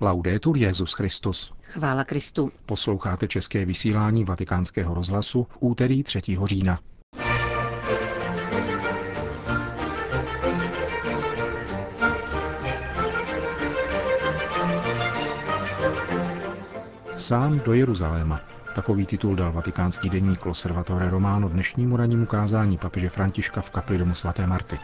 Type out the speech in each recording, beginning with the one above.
Laudetur Jezus Christus. Chvála Kristu. Posloucháte české vysílání Vatikánského rozhlasu v úterý 3. října. Sám do Jeruzaléma. Takový titul dal vatikánský deník Loservatore Romano dnešnímu rannímu kázání papeže Františka v kapli domu svaté Marty.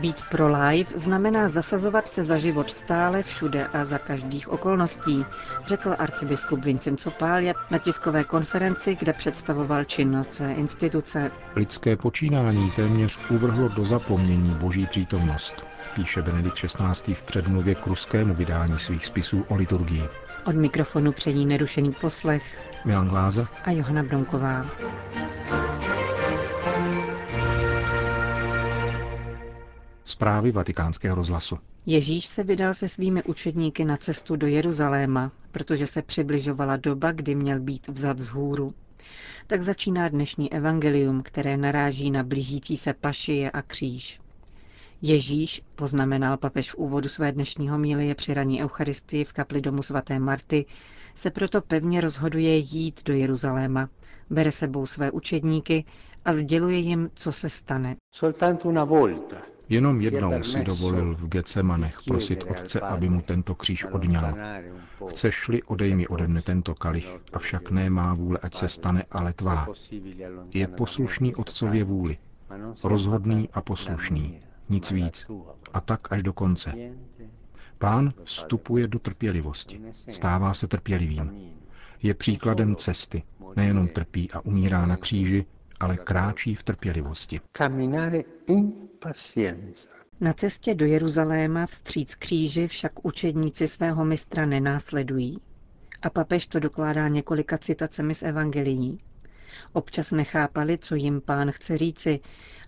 Být pro life znamená zasazovat se za život stále, všude a za každých okolností, řekl arcibiskup Vincenzo Paglia na tiskové konferenci, kde představoval činnost své instituce. Lidské počínání téměř uvrhlo do zapomnění boží přítomnost, píše Benedikt XVI. v předmluvě k ruskému vydání svých spisů o liturgii. Od mikrofonu přejí nerušený poslech Milan Gláza a Johana Bronková. Zprávy vatikánského rozhlasu. Ježíš se vydal se svými učedníky na cestu do Jeruzaléma, protože se přibližovala doba, kdy měl být vzat z hůru. Tak začíná dnešní evangelium, které naráží na blížící se pašie a kříž. Ježíš, poznamenal papež v úvodu své dnešního mílie při raní Eucharistii v kapli domu svaté Marty, se proto pevně rozhoduje jít do Jeruzaléma, bere sebou své učedníky a sděluje jim, co se stane. Jenom jednou si dovolil v Getsemanech prosit otce, aby mu tento kříž odňal. Chceš-li, odej mi ode mne tento kalich, avšak ne má vůle, ať se stane, ale tvá. Je poslušný otcově vůli. Rozhodný a poslušný. Nic víc. A tak až do konce. Pán vstupuje do trpělivosti. Stává se trpělivým. Je příkladem cesty. Nejenom trpí a umírá na kříži, ale kráčí v trpělivosti. Na cestě do Jeruzaléma vstříc kříži však učedníci svého mistra nenásledují. A papež to dokládá několika citacemi z evangelií. Občas nechápali, co jim pán chce říci,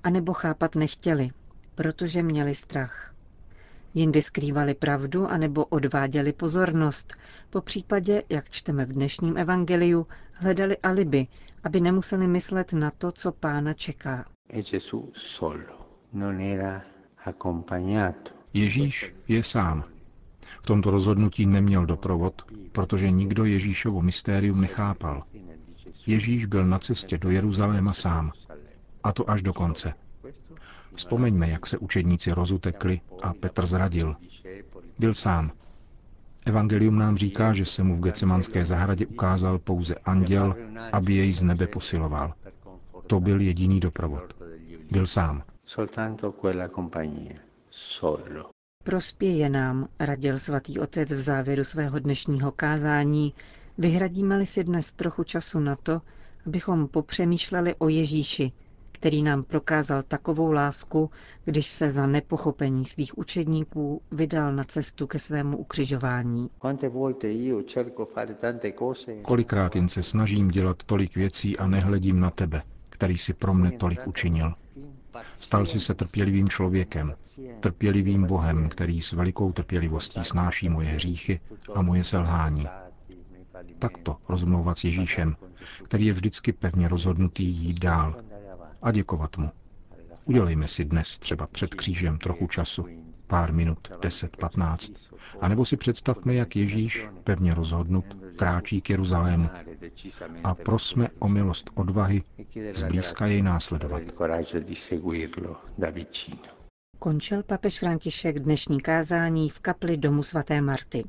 anebo chápat nechtěli, protože měli strach. Jindy skrývali pravdu anebo odváděli pozornost. Po případě, jak čteme v dnešním evangeliu, hledali alibi, aby nemuseli myslet na to, co pána čeká. Ježíš je sám. V tomto rozhodnutí neměl doprovod, protože nikdo Ježíšovo mystérium nechápal. Ježíš byl na cestě do Jeruzaléma sám. A to až do konce. Vzpomeňme, jak se učedníci rozutekli a Petr zradil. Byl sám. Evangelium nám říká, že se mu v Gecemanské zahradě ukázal pouze anděl, aby jej z nebe posiloval. To byl jediný doprovod. Byl sám. Prospěje nám, radil svatý otec v závěru svého dnešního kázání, vyhradíme-li si dnes trochu času na to, abychom popřemýšleli o Ježíši, který nám prokázal takovou lásku, když se za nepochopení svých učedníků vydal na cestu ke svému ukřižování. Kolikrát jen se snažím dělat tolik věcí a nehledím na tebe, který si pro mne tolik učinil. Stal si se trpělivým člověkem, trpělivým Bohem, který s velikou trpělivostí snáší moje hříchy a moje selhání. Takto rozmlouvat s Ježíšem, který je vždycky pevně rozhodnutý jít dál, a děkovat mu. Udělejme si dnes třeba před křížem trochu času, pár minut, 10, 15, a nebo si představme, jak Ježíš, pevně rozhodnut, kráčí k Jeruzalému a prosme o milost odvahy zblízka jej následovat. Končil papež František dnešní kázání v kapli domu svaté Marty.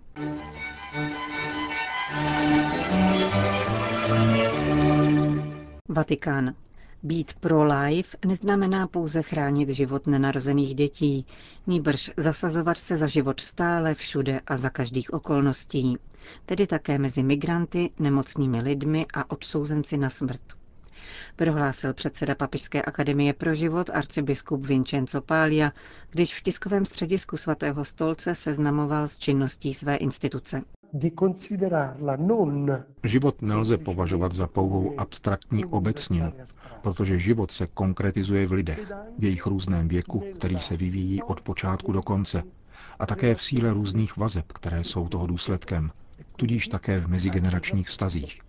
Vatikán. Být pro-life neznamená pouze chránit život nenarozených dětí, nýbrž zasazovat se za život stále, všude a za každých okolností, tedy také mezi migranty, nemocnými lidmi a odsouzenci na smrt. Prohlásil předseda Papižské akademie pro život arcibiskup Vincenzo Paglia, když v tiskovém středisku svatého stolce seznamoval s činností své instituce. Život nelze považovat za pouhou abstraktní obecninu, protože život se konkretizuje v lidech, v jejich různém věku, který se vyvíjí od počátku do konce, a také v síle různých vazeb, které jsou toho důsledkem, tudíž také v mezigeneračních vztazích.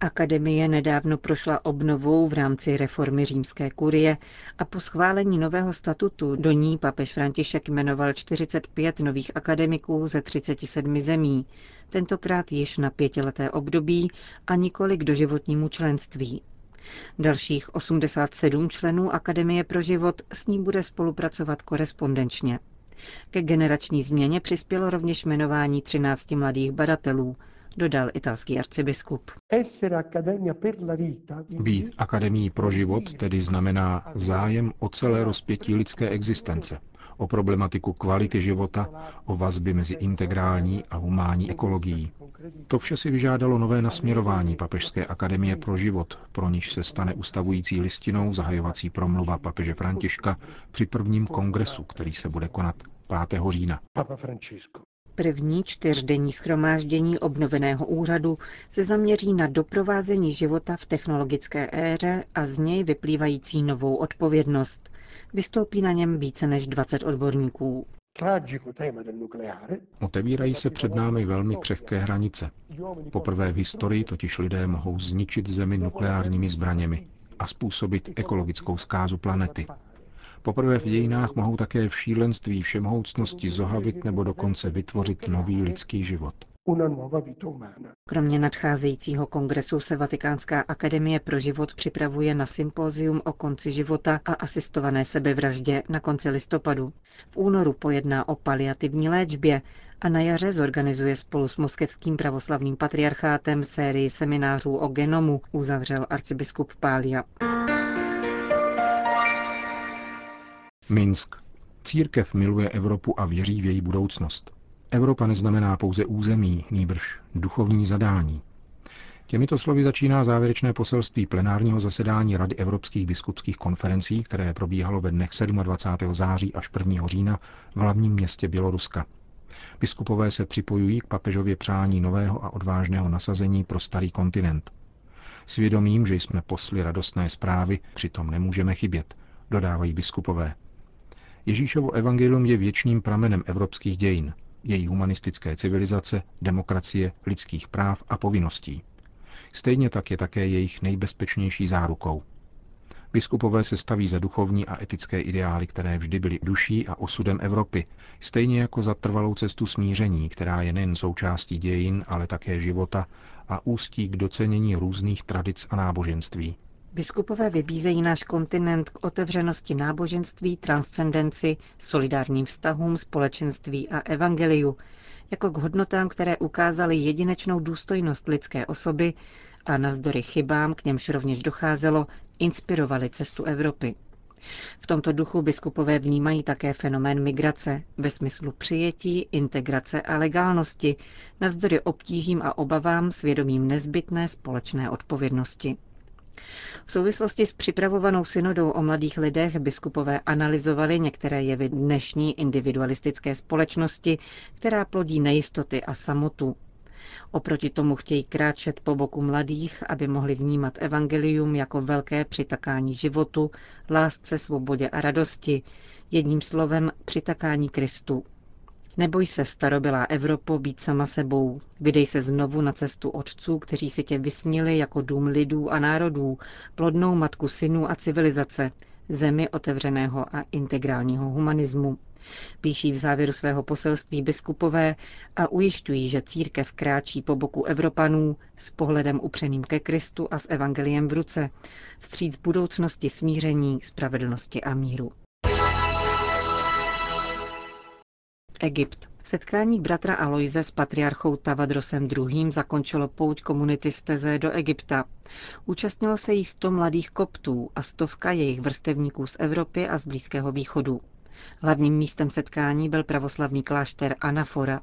Akademie nedávno prošla obnovou v rámci reformy římské kurie a po schválení nového statutu do ní papež František jmenoval 45 nových akademiků ze 37 zemí, tentokrát již na pětileté období a nikoli k doživotnímu členství. Dalších 87 členů Akademie pro život s ní bude spolupracovat korespondenčně. Ke generační změně přispělo rovněž jmenování 13 mladých badatelů, dodal italský arcibiskup. Být akademií pro život tedy znamená zájem o celé rozpětí lidské existence, o problematiku kvality života, o vazby mezi integrální a humánní ekologií. To vše si vyžádalo nové nasměrování Papežské akademie pro život, pro níž se stane ustavující listinou zahajovací promluva papeže Františka při prvním kongresu, který se bude konat 5. října. První čtyřdenní schromáždění obnoveného úřadu se zaměří na doprovázení života v technologické éře a z něj vyplývající novou odpovědnost. Vystoupí na něm více než 20 odborníků. Otevírají se před námi velmi křehké hranice. Poprvé v historii totiž lidé mohou zničit zemi nukleárními zbraněmi a způsobit ekologickou zkázu planety. Poprvé v dějinách mohou také v šílenství všemohoucnosti zohavit nebo dokonce vytvořit nový lidský život. Kromě nadcházejícího kongresu se Vatikánská akademie pro život připravuje na sympózium o konci života a asistované sebevraždě na konci listopadu. V únoru pojedná o paliativní léčbě a na jaře zorganizuje spolu s moskevským pravoslavným patriarchátem sérii seminářů o genomu, uzavřel arcibiskup Pália. Minsk. Církev miluje Evropu a věří v její budoucnost. Evropa neznamená pouze území, nýbrž duchovní zadání. Těmito slovy začíná závěrečné poselství plenárního zasedání Rady evropských biskupských konferencí, které probíhalo ve dnech 27. září až 1. října v hlavním městě Běloruska. Biskupové se připojují k papežově přání nového a odvážného nasazení pro starý kontinent. Svědomím, že jsme posli radostné zprávy, přitom nemůžeme chybět, dodávají biskupové. Ježíšovo evangelium je věčným pramenem evropských dějin, její humanistické civilizace, demokracie, lidských práv a povinností. Stejně tak je také jejich nejbezpečnější zárukou. Biskupové se staví za duchovní a etické ideály, které vždy byly duší a osudem Evropy, stejně jako za trvalou cestu smíření, která je nejen součástí dějin, ale také života a ústí k docenění různých tradic a náboženství. Biskupové vybízejí náš kontinent k otevřenosti náboženství, transcendenci, solidárním vztahům, společenství a evangeliu, jako k hodnotám, které ukázaly jedinečnou důstojnost lidské osoby a navzdory chybám, k němž rovněž docházelo, inspirovali cestu Evropy. V tomto duchu biskupové vnímají také fenomén migrace ve smyslu přijetí, integrace a legálnosti, navzdory obtížím a obavám svědomím nezbytné společné odpovědnosti. V souvislosti s připravovanou synodou o mladých lidech biskupové analyzovali některé jevy dnešní individualistické společnosti, která plodí nejistoty a samotu. Oproti tomu chtějí kráčet po boku mladých, aby mohli vnímat evangelium jako velké přitakání životu, lásce, svobodě a radosti, jedním slovem přitakání Kristu. Neboj se, starobylá Evropo, být sama sebou. Vydej se znovu na cestu otců, kteří si tě vysnili jako dům lidů a národů, plodnou matku synů a civilizace, zemi otevřeného a integrálního humanismu. Píší v závěru svého poselství biskupové a ujišťují, že církev kráčí po boku Evropanů s pohledem upřeným ke Kristu a s evangeliem v ruce, vstříc budoucnosti smíření, spravedlnosti a míru. Egypt. Setkání bratra Aloise s patriarchou Tavadrosem II. zakončilo pouť komunity steze do Egypta. Účastnilo se jí sto mladých koptů a stovka jejich vrstevníků z Evropy a z Blízkého východu. Hlavním místem setkání byl pravoslavný klášter Anafora.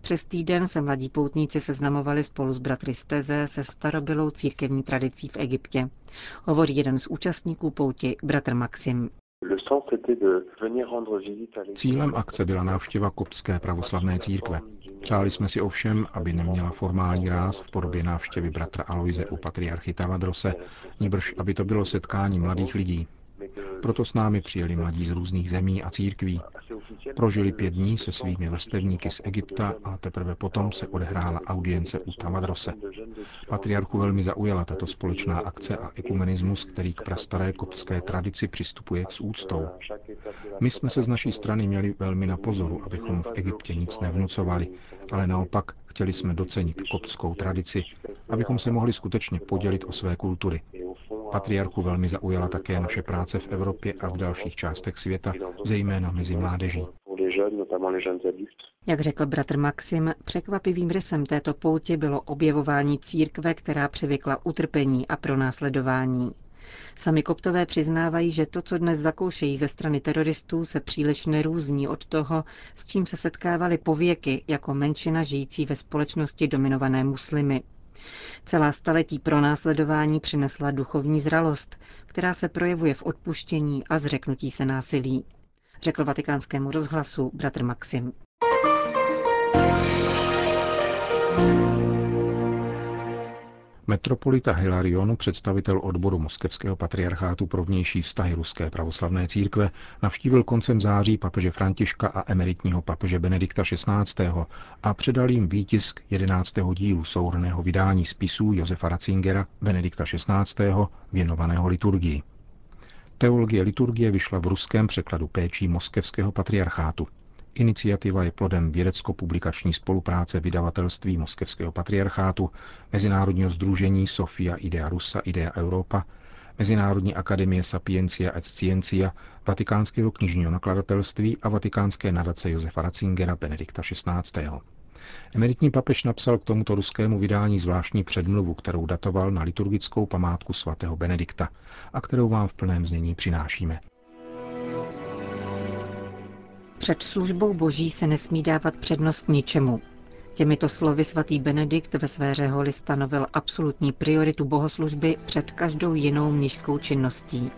Přes týden se mladí poutníci seznamovali spolu s bratry Steze se starobylou církevní tradicí v Egyptě. Hovoří jeden z účastníků pouti, bratr Maxim. Cílem akce byla návštěva koptské pravoslavné církve. Přáli jsme si ovšem, aby neměla formální ráz v podobě návštěvy bratra Aloise u patriarchy Tavadrose, níbrž aby to bylo setkání mladých lidí. Proto s námi přijeli mladí z různých zemí a církví. Prožili pět dní se svými vrstevníky z Egypta a teprve potom se odehrála audience u Tamadrose. Patriarchu velmi zaujala tato společná akce a ekumenismus, který k prastaré koptské tradici přistupuje s úctou. My jsme se z naší strany měli velmi na pozoru, abychom v Egyptě nic nevnucovali, ale naopak chtěli jsme docenit koptskou tradici, abychom se mohli skutečně podělit o své kultury. Patriarchu velmi zaujala také naše práce v Evropě a v dalších částech světa, zejména mezi mládeží. Jak řekl bratr Maxim, překvapivým rysem této pouti bylo objevování církve, která přivykla utrpení a pronásledování. Sami koptové přiznávají, že to, co dnes zakoušejí ze strany teroristů, se příliš nerůzní od toho, s čím se setkávali pověky jako menšina žijící ve společnosti dominované muslimy. Celá staletí pronásledování přinesla duchovní zralost, která se projevuje v odpuštění a zřeknutí se násilí, řekl vatikánskému rozhlasu bratr Maxim. Metropolita Hilarionu, představitel odboru Moskevského patriarchátu pro vnější vztahy Ruské pravoslavné církve, navštívil koncem září papeže Františka a emeritního papeže Benedikta XVI. a předal jim výtisk 11. dílu souhrného vydání spisů Josefa Ratzingera Benedikta XVI. věnovaného liturgii. Teologie liturgie vyšla v ruském překladu péčí Moskevského patriarchátu. Iniciativa je plodem vědecko-publikační spolupráce vydavatelství Moskevského patriarchátu, Mezinárodního združení Sofia Idea Rusa Idea Europa, Mezinárodní akademie Sapiencia et Scientia, Vatikánského knižního nakladatelství a Vatikánské nadace Josefa Ratzingera Benedikta XVI. Emeritní papež napsal k tomuto ruskému vydání zvláštní předmluvu, kterou datoval na liturgickou památku svatého Benedikta a kterou vám v plném znění přinášíme. Před službou boží se nesmí dávat přednost ničemu. Těmito slovy svatý Benedikt ve své řeholi stanovil absolutní prioritu bohoslužby před každou jinou mnižskou činností.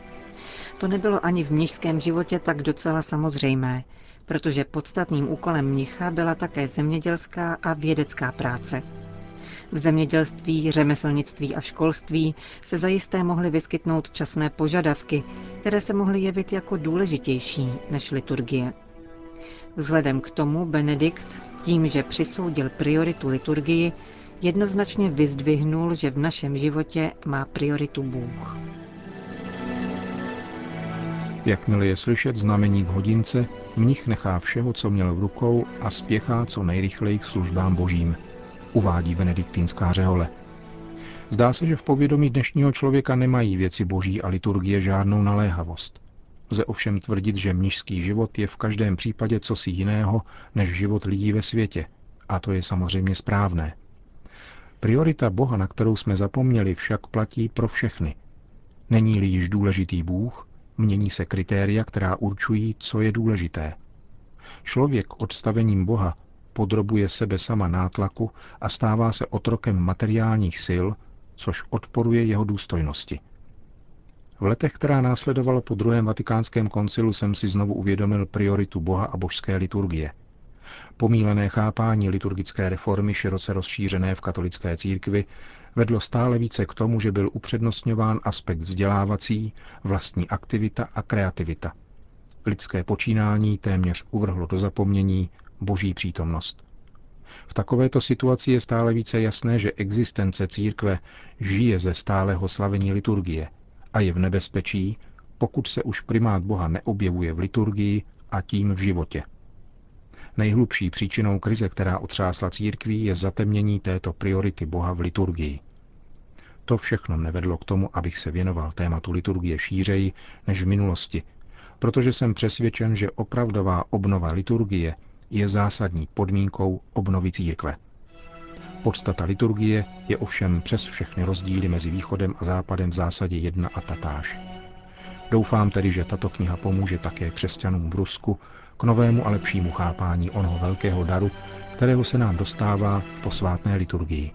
To nebylo ani v mnižském životě tak docela samozřejmé, protože podstatným úkolem mnicha byla také zemědělská a vědecká práce. V zemědělství, řemeslnictví a školství se zajisté mohly vyskytnout časné požadavky, které se mohly jevit jako důležitější než liturgie. Vzhledem k tomu Benedikt, tím, že přisoudil prioritu liturgii, jednoznačně vyzdvihnul, že v našem životě má prioritu Bůh. Jakmile je slyšet znamení k hodince, mnich nechá všeho, co měl v rukou a spěchá co nejrychleji k službám božím, uvádí benediktínská řehole. Zdá se, že v povědomí dnešního člověka nemají věci boží a liturgie žádnou naléhavost. Lze ovšem tvrdit, že mnižský život je v každém případě cosi jiného než život lidí ve světě. A to je samozřejmě správné. Priorita Boha, na kterou jsme zapomněli, však platí pro všechny. Není-li již důležitý Bůh, mění se kritéria, která určují, co je důležité. Člověk odstavením Boha podrobuje sebe sama nátlaku a stává se otrokem materiálních sil, což odporuje jeho důstojnosti. V letech, která následovala po druhém vatikánském koncilu, jsem si znovu uvědomil prioritu Boha a božské liturgie. Pomílené chápání liturgické reformy, široce rozšířené v katolické církvi, vedlo stále více k tomu, že byl upřednostňován aspekt vzdělávací, vlastní aktivita a kreativita. Lidské počínání téměř uvrhlo do zapomnění boží přítomnost. V takovéto situaci je stále více jasné, že existence církve žije ze stálého slavení liturgie – a je v nebezpečí, pokud se už primát Boha neobjevuje v liturgii a tím v životě. Nejhlubší příčinou krize, která otřásla církví, je zatemnění této priority Boha v liturgii. To všechno nevedlo k tomu, abych se věnoval tématu liturgie šířeji než v minulosti, protože jsem přesvědčen, že opravdová obnova liturgie je zásadní podmínkou obnovy církve. Podstata liturgie je ovšem přes všechny rozdíly mezi východem a západem v zásadě jedna a tatáž. Doufám tedy, že tato kniha pomůže také křesťanům v Rusku k novému a lepšímu chápání onoho velkého daru, kterého se nám dostává v posvátné liturgii.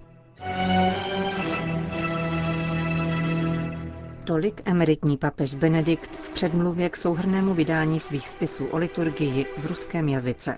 Tolik emeritní papež Benedikt v předmluvě k souhrnému vydání svých spisů o liturgii v ruském jazyce.